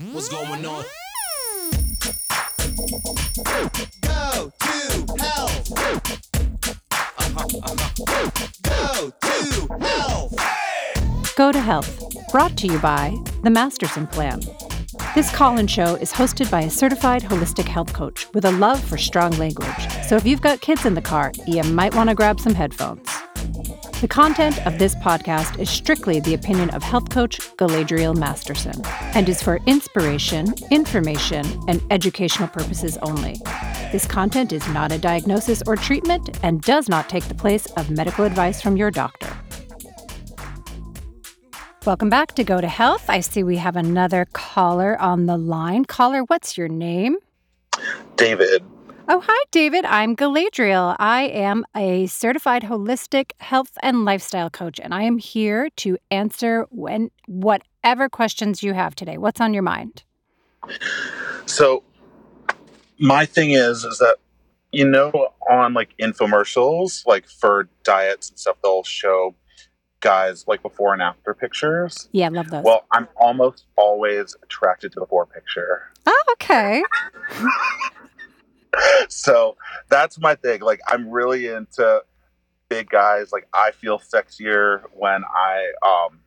What's going on? Go to hell. Go to hell. Go to Health, brought to you by the Masterson Plan. This call in show is hosted by a certified holistic health coach with a love for strong language. So if you've got kids in the car, you might want to grab some headphones. The content of this podcast is strictly the opinion of health coach Galadriel Masterson and is for inspiration, information, and educational purposes only. This content is not a diagnosis or treatment and does not take the place of medical advice from your doctor. Welcome back to Go to Health. I see we have another caller on the line. Caller, what's your name? David. Oh, hi, David. I'm Galadriel. I am a certified holistic health and lifestyle coach, and I am here to answer when whatever questions you have today. What's on your mind? So my thing is is that you know on like infomercials like for diets and stuff they'll show guys like before and after pictures. Yeah, love those. Well, I'm almost always attracted to the before picture. oh, okay. So that's my thing. Like I'm really into big guys. Like I feel sexier when I um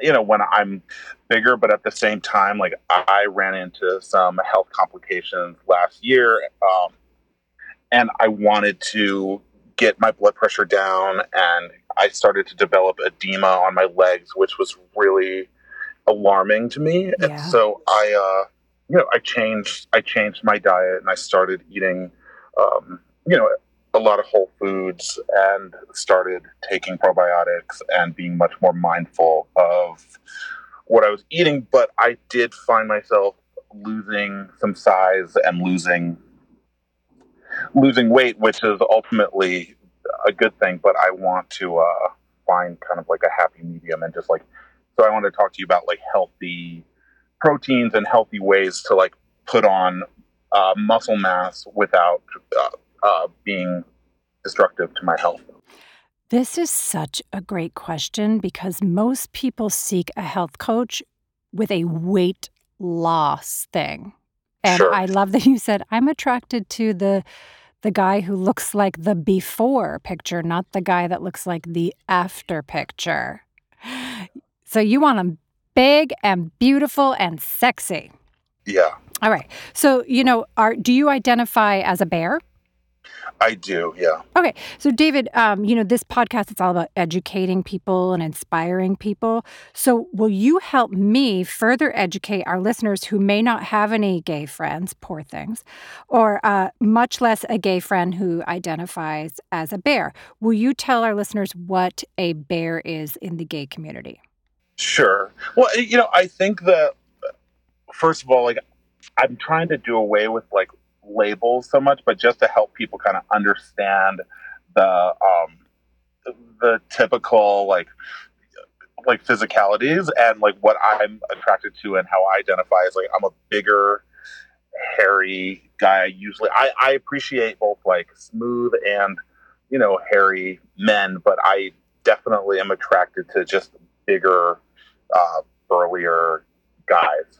you know when I'm bigger, but at the same time, like I ran into some health complications last year, um, and I wanted to get my blood pressure down, and I started to develop edema on my legs, which was really alarming to me. Yeah. And so I, uh, you know, I changed I changed my diet, and I started eating, um, you know, a lot of whole foods and started taking probiotics and being much more mindful of what I was eating. But I did find myself losing some size and losing losing weight, which is ultimately a good thing. But I want to uh, find kind of like a happy medium and just like so. I want to talk to you about like healthy proteins and healthy ways to like put on uh, muscle mass without uh, uh, being destructive to my health. This is such a great question because most people seek a health coach with a weight loss thing. And Sure. I love that you said I'm attracted to the the guy who looks like the before picture, not the guy that looks like the after picture. So you want them big and beautiful and sexy. Yeah, All right. So, you know, are do you identify as a bear? I do. Yeah. Okay, so David, um, you know this podcast it's all about educating people and inspiring people. So, will you help me further educate our listeners who may not have any gay friends, poor things, or uh, much less a gay friend who identifies as a bear? Will you tell our listeners what a bear is in the gay community? Sure. Well, you know, I think that first of all, like I'm trying to do away with like labels so much, but just to help people kind of understand the um the typical like like physicalities and like what I'm attracted to and how I identify as like I'm a bigger hairy guy usually I, I appreciate both like smooth and you know hairy men but I definitely am attracted to just bigger uh burlier guys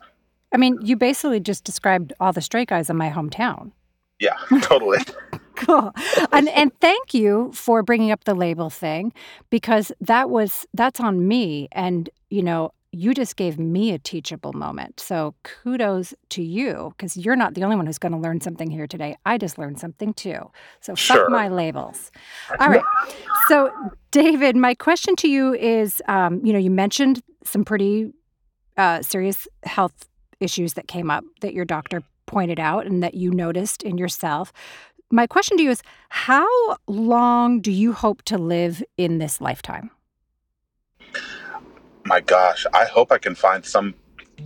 I mean, you basically just described all the straight guys in my hometown. yeah totally Cool. And and thank you for bringing up the label thing because that was that's on me and you know you just gave me a teachable moment. So kudos to you because you're not the only one who's going to learn something here today. I just learned something too. So fuck Sure. my labels. All right. So David, my question to you is, um, you know, you mentioned some pretty uh, serious health issues that came up that your doctor pointed out and that you noticed in yourself. My question to you is how long do you hope to live in this lifetime? My gosh i hope i can find some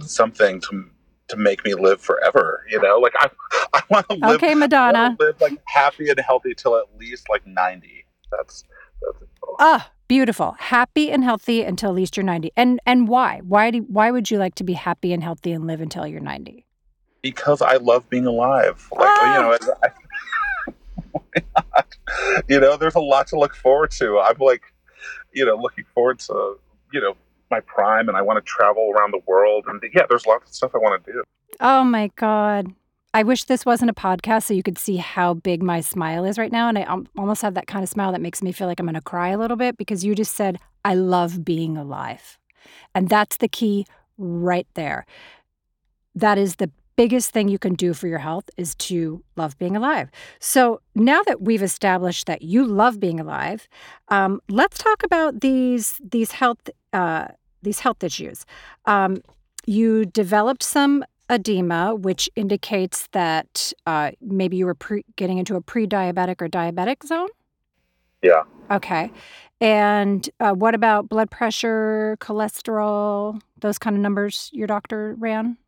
something to to make me live forever you know like i i want to live Okay, Madonna. live like happy and healthy till at least like 90 that's that's. Ah, beautiful. Happy and healthy until at least you're 90. And and why? Why do why would you like to be happy and healthy and live until you're 90? because i love being alive like Ah. you know I, why you know there's a lot to look forward to i'm like you know looking forward to you know my prime and I want to travel around the world. And yeah, there's lots of stuff I want to do. Oh my God. I wish this wasn't a podcast so you could see how big my smile is right now. And I almost have that kind of smile that makes me feel like I'm going to cry a little bit because you just said, I love being alive. And that's the key right there. That is the biggest thing you can do for your health is to love being alive. So now that we've established that you love being alive, um, let's talk about these these health uh, these health issues. Um, you developed some edema, which indicates that uh, maybe you were pre- getting into a pre-diabetic or diabetic zone. Yeah. Okay. And uh, what about blood pressure, cholesterol, those kind of numbers your doctor ran?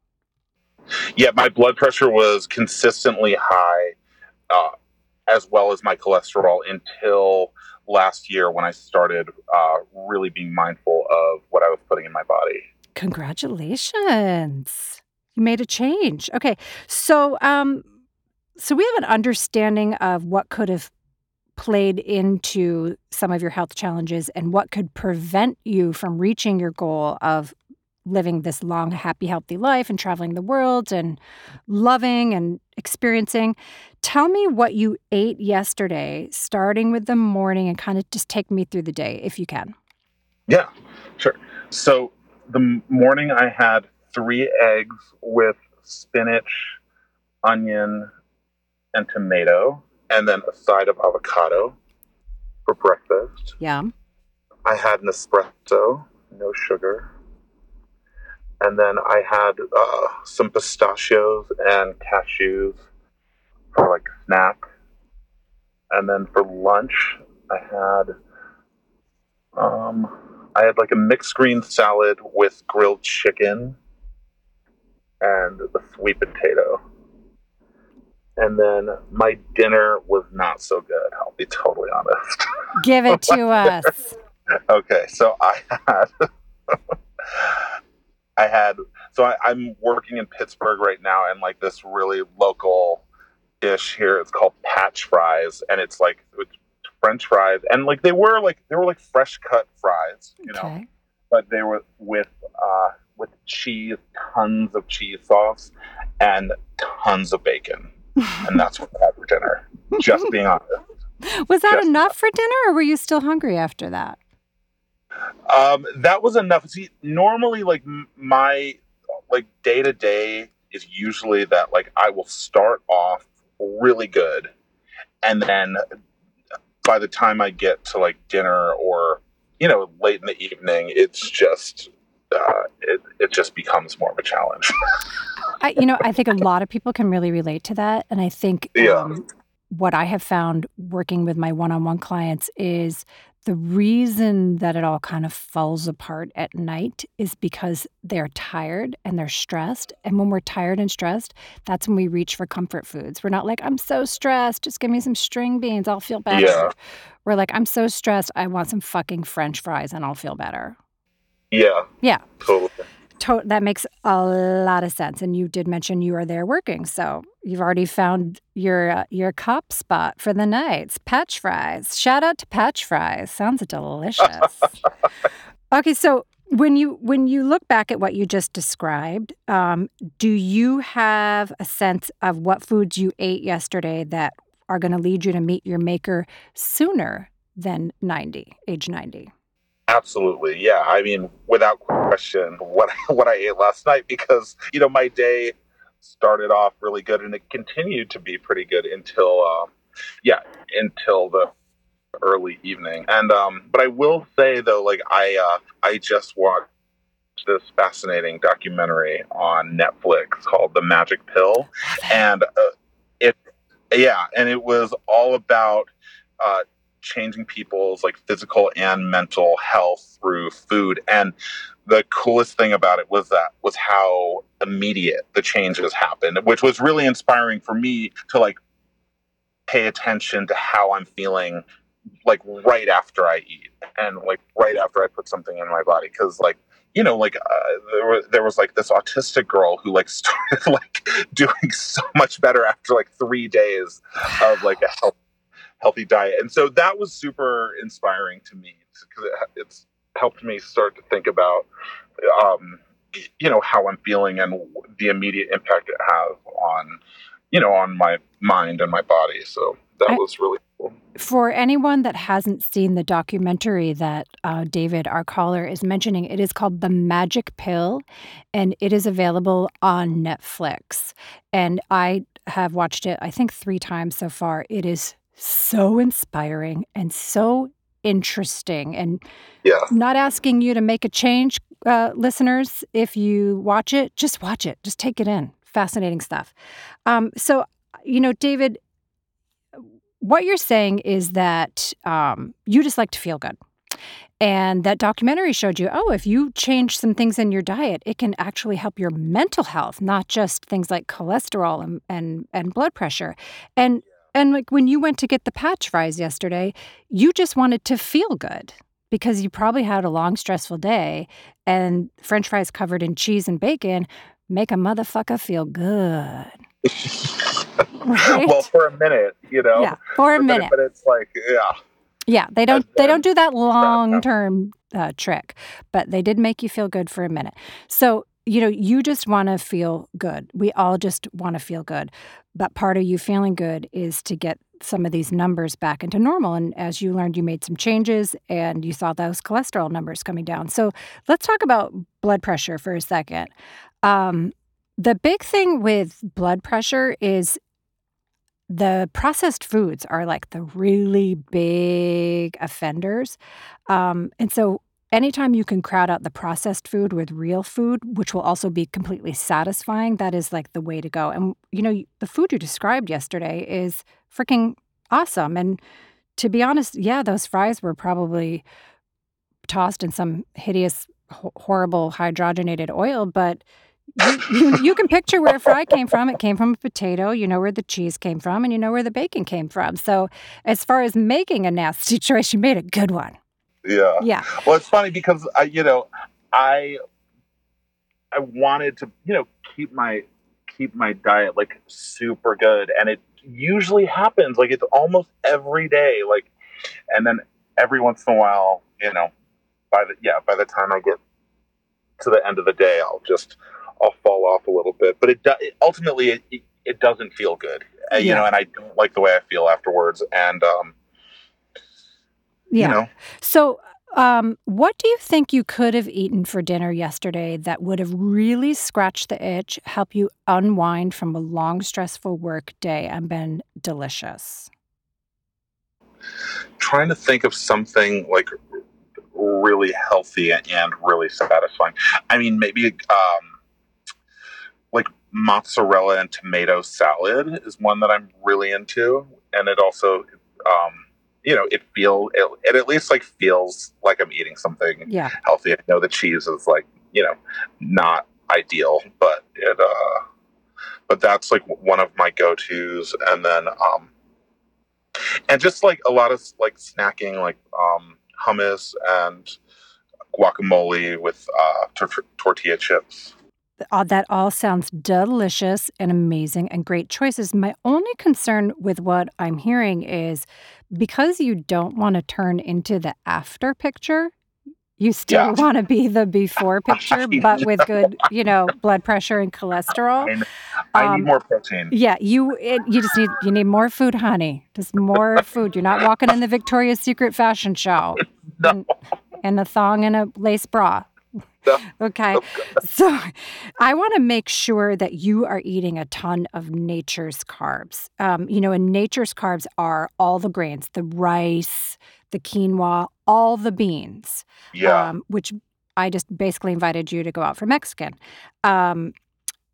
Yeah, my blood pressure was consistently high, uh, as well as my cholesterol until last year when I started uh, really being mindful of what I was putting in my body. Congratulations. You made a change. Okay. So um so we have an understanding of what could have played into some of your health challenges and what could prevent you from reaching your goal of living this long happy healthy life and traveling the world and loving and experiencing. Tell me what you ate yesterday starting with the morning and kind of just take me through the day if you can. Yeah, sure. So the morning I had three eggs with spinach, onion, and tomato, and then a side of avocado for breakfast. Yeah. I had an espresso, no sugar. And then I had uh, some pistachios and cashews for like snack. And then for lunch, I had um, I had like a mixed green salad with grilled chicken and a sweet potato. And then my dinner was not so good. I'll be totally honest. Give it to us. Okay, so I had I had so I, I'm working in Pittsburgh right now and like this really local dish here. It's called patch fries, and it's like it's French fries, and like they were like they were like fresh cut fries, you know, but they were with uh with cheese, tons of cheese sauce, and tons of bacon, and that's what I had for dinner. Just being honest. Was that Just- enough for dinner or were you still hungry after that? Um, that was enough. See, normally, like m- my like day to day is usually that like I will start off really good, and then by the time I get to like dinner or you know late in the evening, it's just uh, it it just becomes more of a challenge. I, you know, I think a lot of people can really relate to that. And I think Yeah. um, what I have found working with my one on one clients is the reason that it all kind of falls apart at night is because they're tired and they're stressed. And when we're tired and stressed, that's when we reach for comfort foods. We're not like, I'm so stressed, just give me some string beans, I'll feel better. Yeah. We're like, I'm so stressed, I want some fucking french fries and I'll feel better. yeah, Yeah. totally. To- that makes a lot of sense. And you did mention you are there working, so you've already found your uh, your cop spot for the nights. Patch fries. Shout out to Patch fries. Sounds delicious. okay, so when you when you look back at what you just described, um, do you have a sense of what foods you ate yesterday that are going to lead you to meet your maker sooner than ninety, age ninety? Absolutely, yeah. I mean, without question, what what I ate last night because you know my day started off really good and it continued to be pretty good until, uh, yeah, until the early evening. And um, but I will say though, like I uh, I just watched this fascinating documentary on Netflix called The Magic Pill, and uh, it yeah, and it was all about. Uh, changing people's like physical and mental health through food. And the coolest thing about it was that was how immediate the changes happened which was really inspiring for me to like pay attention to how i'm feeling like right after i eat and like right after i put something in my body. Because like you know like uh, there was there was like this autistic girl who like started like doing so much better after like three days of like a healthy diet and so that was super inspiring to me because it, it's helped me start to think about, um, you know, how I'm feeling and the immediate impact it has on, you know, on my mind and my body. So that I- was really cool. For anyone that hasn't seen the documentary that uh, David, our caller, is mentioning, it is called The Magic Pill and it is available on Netflix. And I have watched it, I think, three times so far. It is so inspiring and so interesting. And Yeah. not asking you to make a change, uh, listeners. If you watch it, just watch it. Just take it in. Fascinating stuff. Um, so, you know, David, what you're saying is that um, you just like to feel good. And that documentary showed you, oh, if you change some things in your diet, it can actually help your mental health, not just things like cholesterol and and, and blood pressure. And and like when you went to get the patch fries yesterday, you just wanted to feel good because you probably had a long, stressful day, and French fries covered in cheese and bacon make a motherfucker feel good. Right? Well, for a minute, you know. yeah, for a But- minute. But it's like, yeah. Yeah, they don't they don't do that long term uh, trick, but they did make you feel good for a minute. So you know, you just want to feel good. We all just want to feel good, but part of you feeling good is to get some of these numbers back into normal. And as you learned, you made some changes, and you saw those cholesterol numbers coming down. So let's talk about blood pressure for a second. Um, the big thing with blood pressure is the processed foods are like the really big offenders. Um, and so, anytime you can crowd out the processed food with real food, which will also be completely satisfying, that is like the way to go. And, you know, the food you described yesterday is freaking awesome. And to be honest, yeah, those fries were probably tossed in some hideous, ho- horrible hydrogenated oil, but you, you, you can picture where a fry came from. It came from a potato. You know where the cheese came from, and you know where the bacon came from. So, as far as making a nasty choice, you made a good one. Yeah. Yeah. Well, it's funny because I, you know, I I wanted to, you know, keep my keep my diet like super good, and it usually happens like it's almost every day, like, and then every once in a while, you know, by the yeah, by the time I get to the end of the day, I'll just I'll fall off a little bit, but it, do, it ultimately it, it, doesn't feel good, uh, you know, and I don't like the way I feel afterwards, and um, Yeah. you know. So, um, what do you think you could have eaten for dinner yesterday that would have really scratched the itch, help you unwind from a long, stressful work day, and been delicious? trying to think of something like really healthy and really satisfying. I mean, maybe um, like mozzarella and tomato salad is one that I'm really into, and it also, um, you know, it feel it, it at least like feels like I'm eating something Yeah. healthy. I know the cheese is like you know not ideal, but it uh, but that's like one of my go tos, and then um, and just like a lot of like snacking, like um, hummus and guacamole with uh, tor- tortilla chips. That all sounds delicious and amazing and great choices. My only concern with what I'm hearing is because you don't want to turn into the after picture, you still Yeah. want to be the before picture, I but with good, you know, blood pressure and cholesterol. And I Um, need more protein. Yeah, you it, you just need you need more food, honey. Just more food. You're not walking in the Victoria's Secret fashion show No. in, in a thong and a lace bra. Okay. So I want to make sure that you are eating a ton of nature's carbs. Um, you know, and nature's carbs are all the grains, the rice, the quinoa, all the beans Yeah, um, which I just basically invited you to go out for Mexican. Um,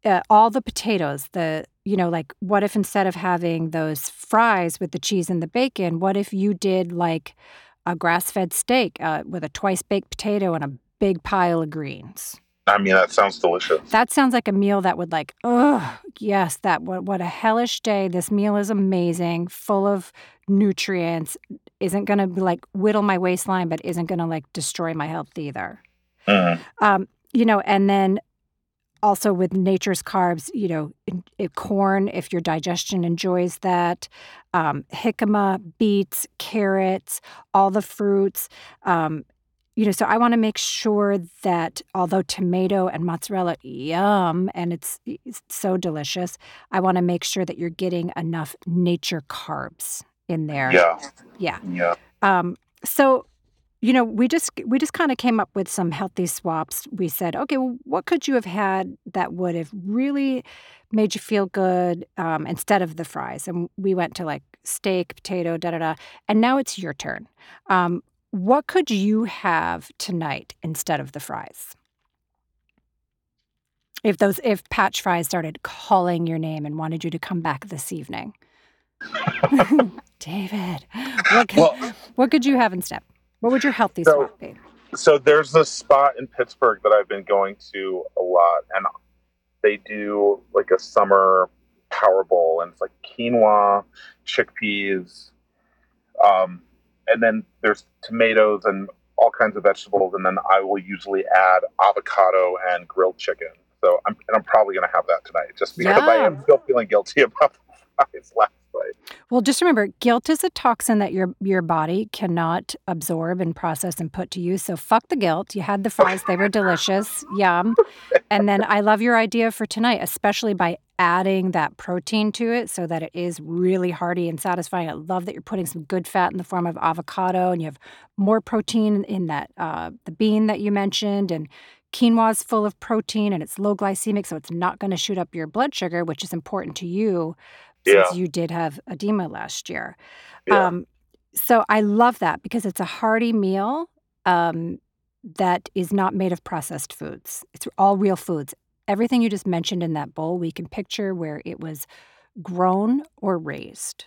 uh, all the potatoes, the you know, like what if instead of having those fries with the cheese and the bacon, what if you did like a grass-fed steak uh, with a twice-baked potato and a big pile of greens? I mean that sounds delicious. That sounds like a meal that would like, oh yes, that what what a hellish day. This meal is amazing, full of nutrients. Isn't gonna be like whittle my waistline, but isn't gonna like destroy my health either. Mhm. Um, you know, and then also with nature's carbs, you know, in, in corn if your digestion enjoys that, um, jicama, beets, carrots, all the fruits. Um, you know, so I want to make sure that although tomato and mozzarella, yum, and it's, it's so delicious, I want to make sure that you're getting enough nature carbs in there. Yeah. Yeah. Yeah. Um, so, you know, we just we just kind of came up with some healthy swaps. We said, okay, well, what could you have had that would have really made you feel good um, instead of the fries? And we went to like steak, potato, da da da. And now it's your turn. Um, what could you have tonight instead of the fries? If those if Patch Fries started calling your name and wanted you to come back this evening. David, what could, Well, what could you have instead? What would your healthy So- swap be? so there's this spot in Pittsburgh that I've been going to a lot, and they do like a summer Power Bowl, and it's like quinoa, chickpeas, um, and then there's tomatoes and all kinds of vegetables, and then I will usually add avocado and grilled chicken. So I'm and I'm probably gonna have that tonight, just because I am still feeling guilty about Well, just remember, guilt is a toxin that your your body cannot absorb and process and put to use. So fuck the guilt. You had the fries; they were delicious, yum. And then I love your idea for tonight, especially by adding that protein to it, so that it is really hearty and satisfying. I love that you're putting some good fat in the form of avocado, and you have more protein in that uh, the bean that you mentioned, and quinoa is full of protein and it's low glycemic, so it's not going to shoot up your blood sugar, which is important to you since Yeah. you did have edema last year. Yeah. Um, so I love that because it's a hearty meal um, that is not made of processed foods. It's all real foods. Everything you just mentioned in that bowl, we can picture where it was grown or raised.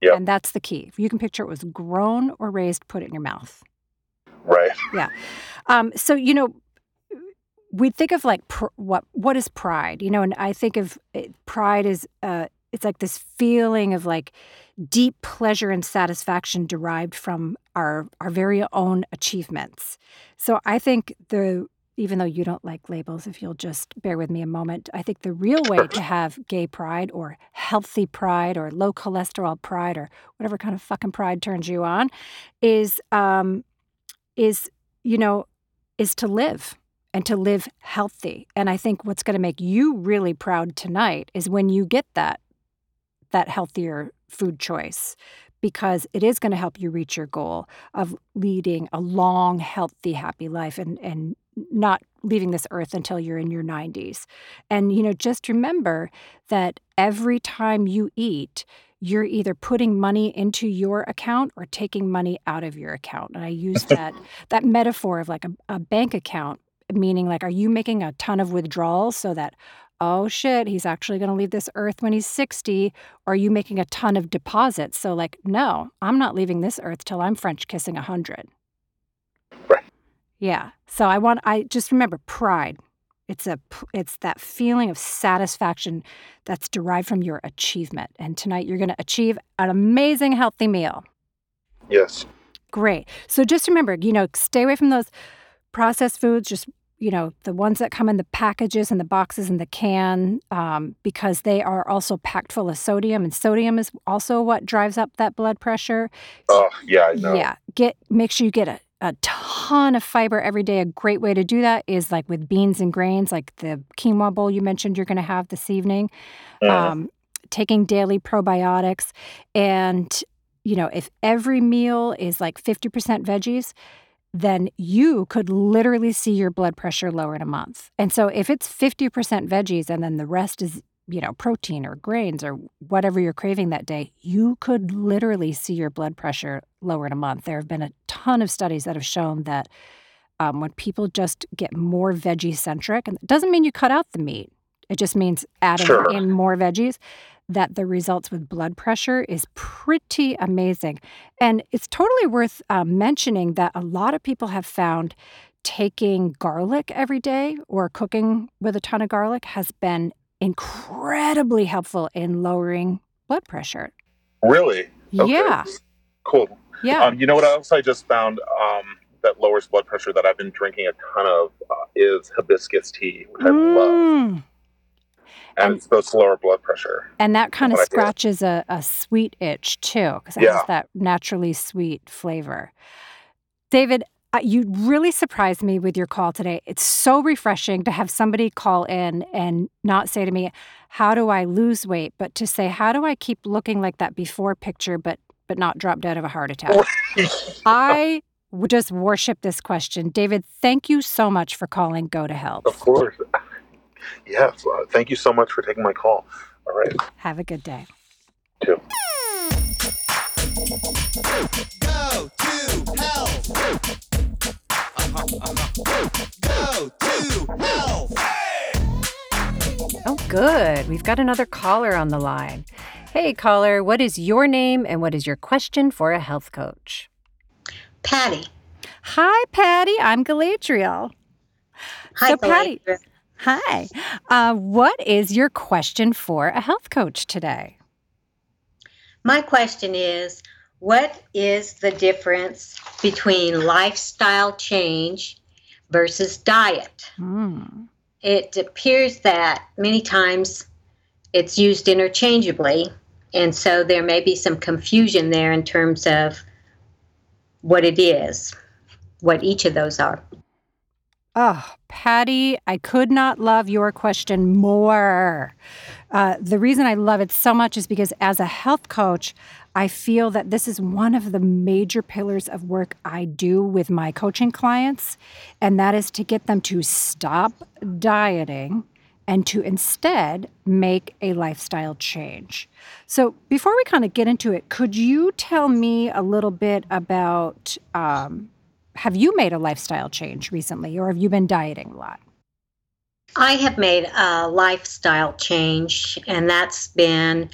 Yep. And that's the key. If you can picture it was grown or raised, put it in your mouth. Right. Yeah. Um, so you know, we think of like pr- what what is pride, you know, and I think of it, pride is uh, it's like this feeling of like deep pleasure and satisfaction derived from our our very own achievements. So I think the even though you don't like labels, if you'll just bear with me a moment, I think the real way to have gay pride or healthy pride or low cholesterol pride or whatever kind of fucking pride turns you on is um, is you know is to live and to live healthy. And I think what's going to make you really proud tonight is when you get that that healthier food choice because it is going to help you reach your goal of leading a long, healthy, happy life and and not leaving this earth until you're in your 90s. And you know, just remember that every time you eat, you're either putting money into your account or taking money out of your account. And I use that that metaphor of like a, a bank account, meaning like, are you making a ton of withdrawals so that, oh shit, he's actually going to leave this earth when he's 60? Or are you making a ton of deposits? So, like, no, I'm not leaving this earth till I'm French kissing a 100. Right. Yeah. So I want, I just remember pride. It's a it's that feeling of satisfaction that's derived from your achievement. And tonight you're going to achieve an amazing healthy meal. Yes. Great. So just remember, you know, stay away from those processed foods. Just you know, the ones that come in the packages and the boxes and the can, um, because they are also packed full of sodium, and sodium is also what drives up that blood pressure. Oh, yeah, I know. Yeah, get make sure you get a, a ton of fiber every day. A great way to do that is like with beans and grains, like the quinoa bowl you mentioned you're going to have this evening Mhm. um, taking daily probiotics and you know if every meal is like 50% veggies then you could literally see your blood pressure lower in a month. And so if it's 50% veggies and then the rest is you know protein or grains or whatever you're craving that day you could literally see your blood pressure lower in a month. There have been a ton of studies that have shown that um, when people just get more veggie centric and it doesn't mean you cut out the meat. It just means adding Sure. in more veggies that the results with blood pressure is pretty amazing. And it's totally worth um, mentioning that a lot of people have found taking garlic every day or cooking with a ton of garlic has been incredibly helpful in lowering blood pressure. Really? Okay. Yeah. Cool. Yeah. Um, you know what else I just found um, that lowers blood pressure that I've been drinking a ton of uh, is hibiscus tea, which I love, Mm. And, And- it's supposed to lower blood pressure. And that kind of what I do. scratches a, a sweet itch too, because it Yeah. has that naturally sweet flavor. David, Uh, you really surprised me with your call today. It's so refreshing to have somebody call in and not say to me, "How do I lose weight?" but to say, "How do I keep looking like that before picture but but not drop dead of a heart attack?" I just worship this question. David, thank you so much for calling Go to Health. Of course. Yes. Uh, thank you so much for taking my call. All right. Have a good day. Too. Go to health. Uh-huh, uh-huh. Go to health. Oh, good. We've got another caller on the line. Hey, caller, what is your name and what is your question for a health coach? Patty. Hi, Patty. I'm Galadriel. Hi, So, Patty- Galadriel. Hi. Uh, what is your question for a health coach today? My question is what is the difference between lifestyle change versus diet? Hmm. It appears that many times it's used interchangeably, and so there may be some confusion there in terms of what it is, what each of those are. Oh, Patty, I could not love your question more. Uh, the reason I love it so much is because as a health coach, I feel that this is one of the major pillars of work I do with my coaching clients, and that is to get them to stop dieting and to instead make a lifestyle change. So, before we kind of get into it, could you tell me a little bit about um, have you made a lifestyle change recently, or have you been dieting a lot? I have made a lifestyle change, and that's been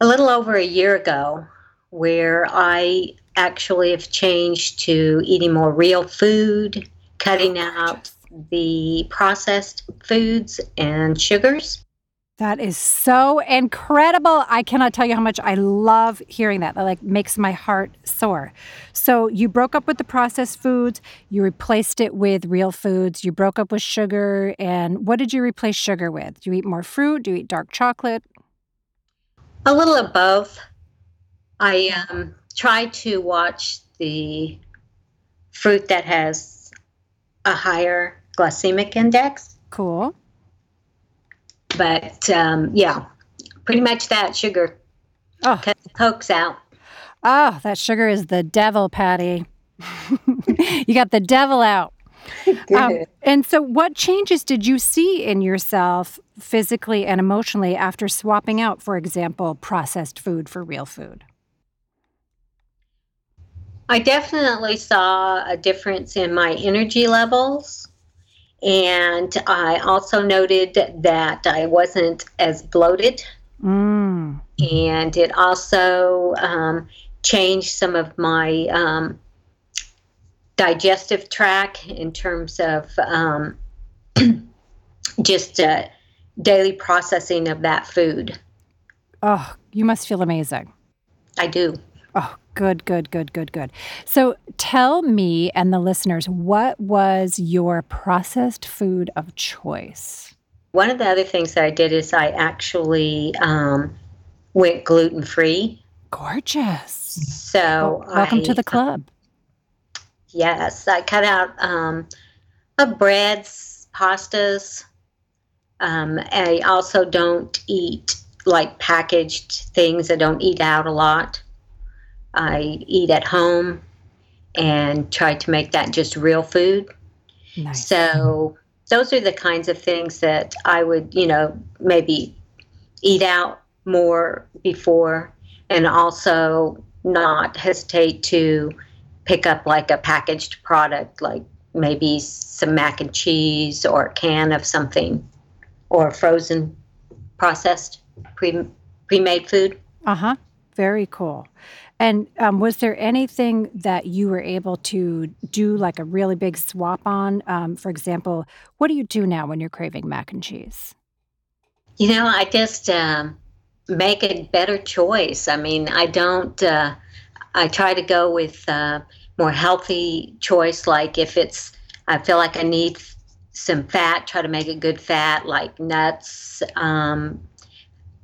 a little over a year ago, where I actually have changed to eating more real food, cutting out the processed foods and sugars. That is so incredible. I cannot tell you how much I love hearing that. That like makes my heart soar. So you broke up with the processed foods, you replaced it with real foods, you broke up with sugar, and what did you replace sugar with? Do you eat more fruit? Do you eat dark chocolate? A little of both. I um, try to watch the fruit that has a higher glycemic index, Cool. But um, yeah, pretty much that sugar. Oh, Cut the cokes out. oh, that sugar is the devil, Patty. you got the devil out. Um, and so, what changes did you see in yourself physically and emotionally after swapping out, for example, processed food for real food? I definitely saw a difference in my energy levels. And I also noted that I wasn't as bloated. Mm. And it also um, changed some of my um, digestive tract in terms of um, just uh, daily processing of that food. Oh, you must feel amazing. I do. Oh, good, good, good, good, good. So tell me and the listeners, what was your processed food of choice? One of the other things that I did is I actually um, went gluten free. Gorgeous. So Wel- welcome I, to the club. Yes, I cut out um, breads, pastas. Um, I also don't eat like packaged things. I don't eat out a lot. I eat at home and try to make that just real food. Nice. So those are the kinds of things that I would, you know, maybe eat out more before and also not hesitate to pick up like a packaged product like maybe some mac and cheese or a can of something or frozen processed pre pre-made food. Uh huh. Very cool. And um, was there anything that you were able to do like a really big swap on? Um, for example, what do you do now when you're craving mac and cheese? You know, I just um, make a better choice. I mean, I don't. Uh, I try to go with uh, more healthy choice. Like if it's, I feel like I need some fat, try to make a good fat, like nuts. Um,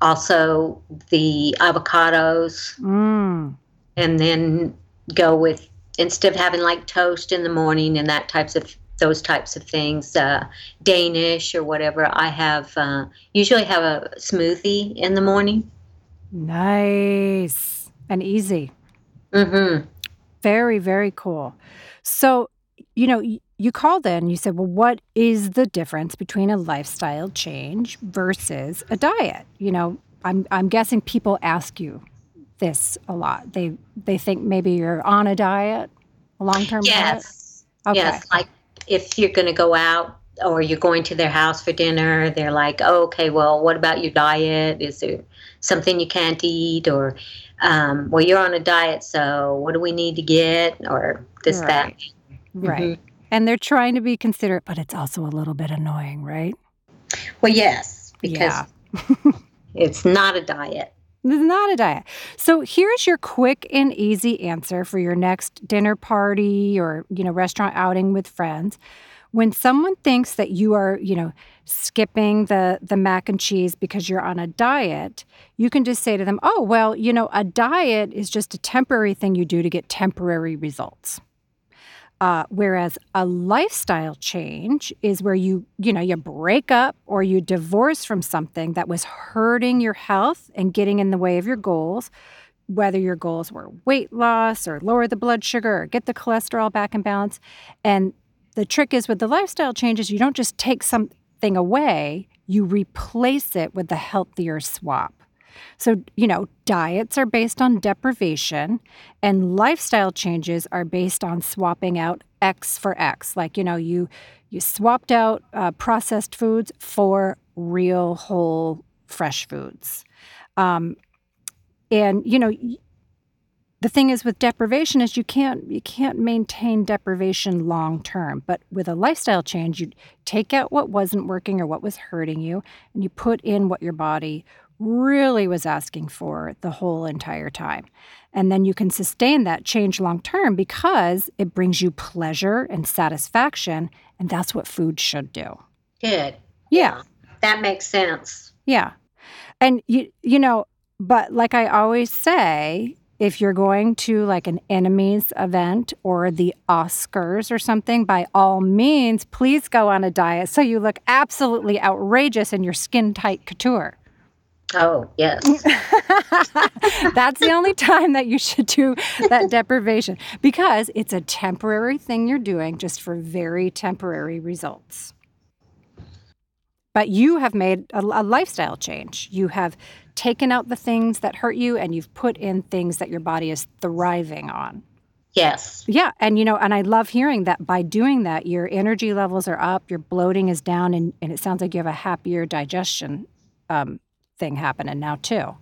also, the avocados, Mm. And then go with instead of having like toast in the morning and that types of those types of things, uh, Danish or whatever, I have uh, usually have a smoothie in the morning. Nice and easy. Mm-hmm. Very, very cool. So, you know, you called in, you said, well, what is the difference between a lifestyle change versus a diet? You know, I'm, I'm guessing people ask you this a lot. They they think maybe you're on a diet, a long term Yes. diet. Okay. Yes. Like if you're going to go out or you're going to their house for dinner, they're like, oh, okay, well, what about your diet? Is there something you can't eat? Or, um, well, you're on a diet, so what do we need to get? Or this, that. Right. Right. And they're trying to be considerate, but it's also a little bit annoying, right? Well, yes, because Yeah. it's not a diet. This is not a diet. So here's your quick and easy answer for your next dinner party or, you know, restaurant outing with friends. When someone thinks that you are, you know, skipping the the mac and cheese because you're on a diet, you can just say to them, "Oh, well, you know, a diet is just a temporary thing you do to get temporary results." Uh, whereas a lifestyle change is where you, you know, you break up or you divorce from something that was hurting your health and getting in the way of your goals, whether your goals were weight loss or lower the blood sugar or get the cholesterol back in balance. And the trick is with the lifestyle changes, you don't just take something away, you replace it with the healthier swap. So, you know, diets are based on deprivation and lifestyle changes are based on swapping out X for X. Like, you know, you you swapped out uh, processed foods for real whole fresh foods. Um, and you know, the thing is with deprivation is you can't you can't maintain deprivation long term. But with a lifestyle change, you take out what wasn't working or what was hurting you, and you put in what your body really was asking for the whole entire time. And then you can sustain that change long term because it brings you pleasure and satisfaction. And that's what food should do. Good. Yeah. That makes sense. Yeah. And you you know, but like I always say, if you're going to like an Emmys event or the Oscars or something, by all means, please go on a diet so you look absolutely outrageous in your skin tight couture. Oh, yes. That's the only time that you should do that deprivation because it's a temporary thing you're doing just for very temporary results. But you have made a, a lifestyle change. You have taken out the things that hurt you and you've put in things that your body is thriving on. yes. Yeah. And, you know, and I love hearing that by doing that, your energy levels are up, your bloating is down, and, and it sounds like you have a happier digestion um, thing happening now, too.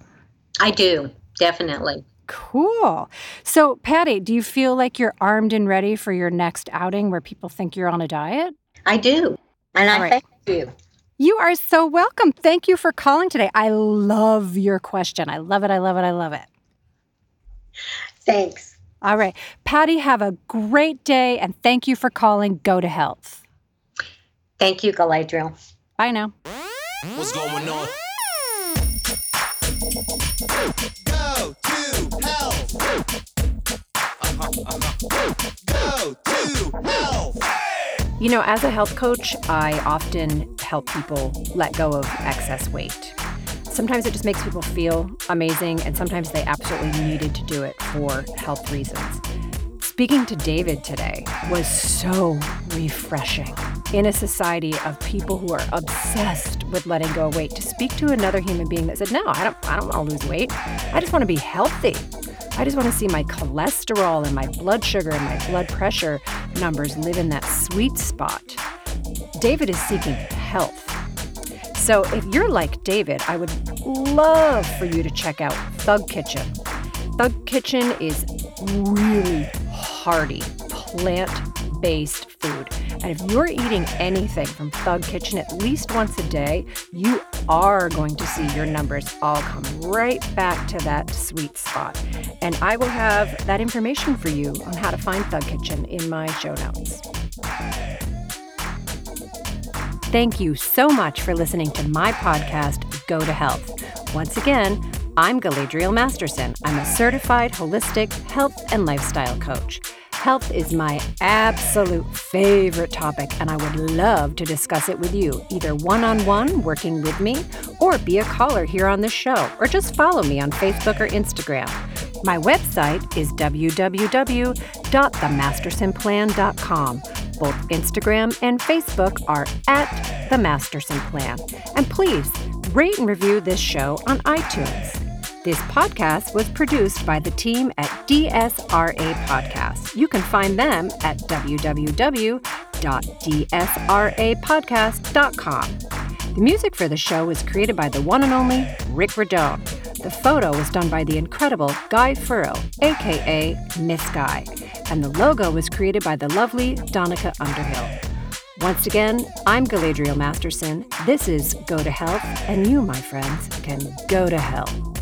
I do. Definitely. Cool. So, Patty, do you feel like you're armed and ready for your next outing where people think you're on a diet? I do. And I All right. thank you. You are so welcome. Thank you for calling today. I love your question. I love it. I love it. I love it. Thanks. All right. Patty, have a great day and thank you for calling Go to Health. Thank you, Galadriel. Bye now. What's going on? You know, as a health coach, I often help people let go of excess weight. Sometimes it just makes people feel amazing, and sometimes they absolutely needed to do it for health reasons. Speaking to David today was so refreshing. In a society of people who are obsessed with letting go of weight, to speak to another human being that said, "No, I don't. I don't want to lose weight. I just want to be healthy. I just want to see my cholesterol and my blood sugar and my blood pressure numbers live in that sweet spot." David is seeking health. So if you're like David, I would love for you to check out Thug Kitchen. Thug Kitchen is really hearty, plant based food. And if you're eating anything from Thug Kitchen at least once a day, you are going to see your numbers all come right back to that sweet spot. And I will have that information for you on how to find Thug Kitchen in my show notes. Thank you so much for listening to my podcast, Go to Health. Once again, I'm Galadriel Masterson. I'm a certified holistic health and lifestyle coach. Health is my absolute favorite topic, and I would love to discuss it with you, either one on one, working with me, or be a caller here on the show, or just follow me on Facebook or Instagram. My website is www.themastersonplan.com. Both Instagram and Facebook are at The Masterson Plan. And please rate and review this show on iTunes. This podcast was produced by the team at DSRA Podcast. You can find them at www.dsrapodcast.com. The music for the show was created by the one and only Rick Radone. The photo was done by the incredible Guy Furrow, aka Miss Guy, and the logo was created by the lovely Donica Underhill. Once again, I'm Galadriel Masterson. This is Go to Health, and you, my friends, can go to hell.